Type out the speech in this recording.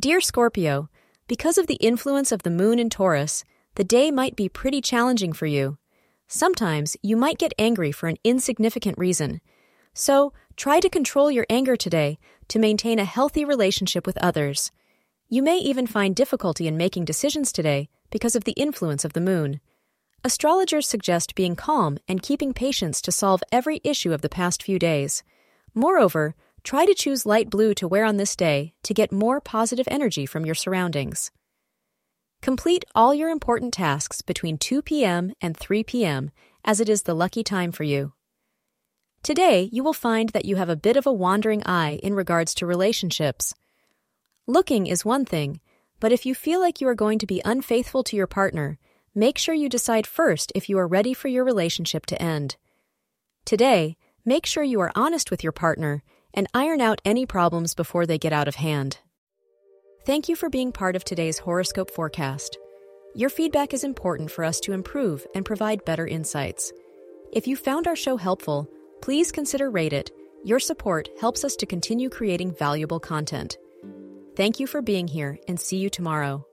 Dear Scorpio, because of the influence of the moon in Taurus, the day might be pretty challenging for you. Sometimes you might get angry for an insignificant reason. So try to control your anger today to maintain a healthy relationship with others. You may even find difficulty in making decisions today because of the influence of the moon. Astrologers suggest being calm and keeping patience to solve every issue of the past few days. Moreover, try to choose light blue to wear on this day to get more positive energy from your surroundings. Complete all your important tasks between 2 p.m. and 3 p.m., as it is the lucky time for you. Today, you will find that you have a bit of a wandering eye in regards to relationships. Looking is one thing, but if you feel like you are going to be unfaithful to your partner, make sure you decide first if you are ready for your relationship to end. Today, make sure you are honest with your partner and iron out any problems before they get out of hand. Thank you for being part of today's horoscope forecast. Your feedback is important for us to improve and provide better insights. If you found our show helpful, please consider rate it. Your support helps us to continue creating valuable content. Thank you for being here and see you tomorrow.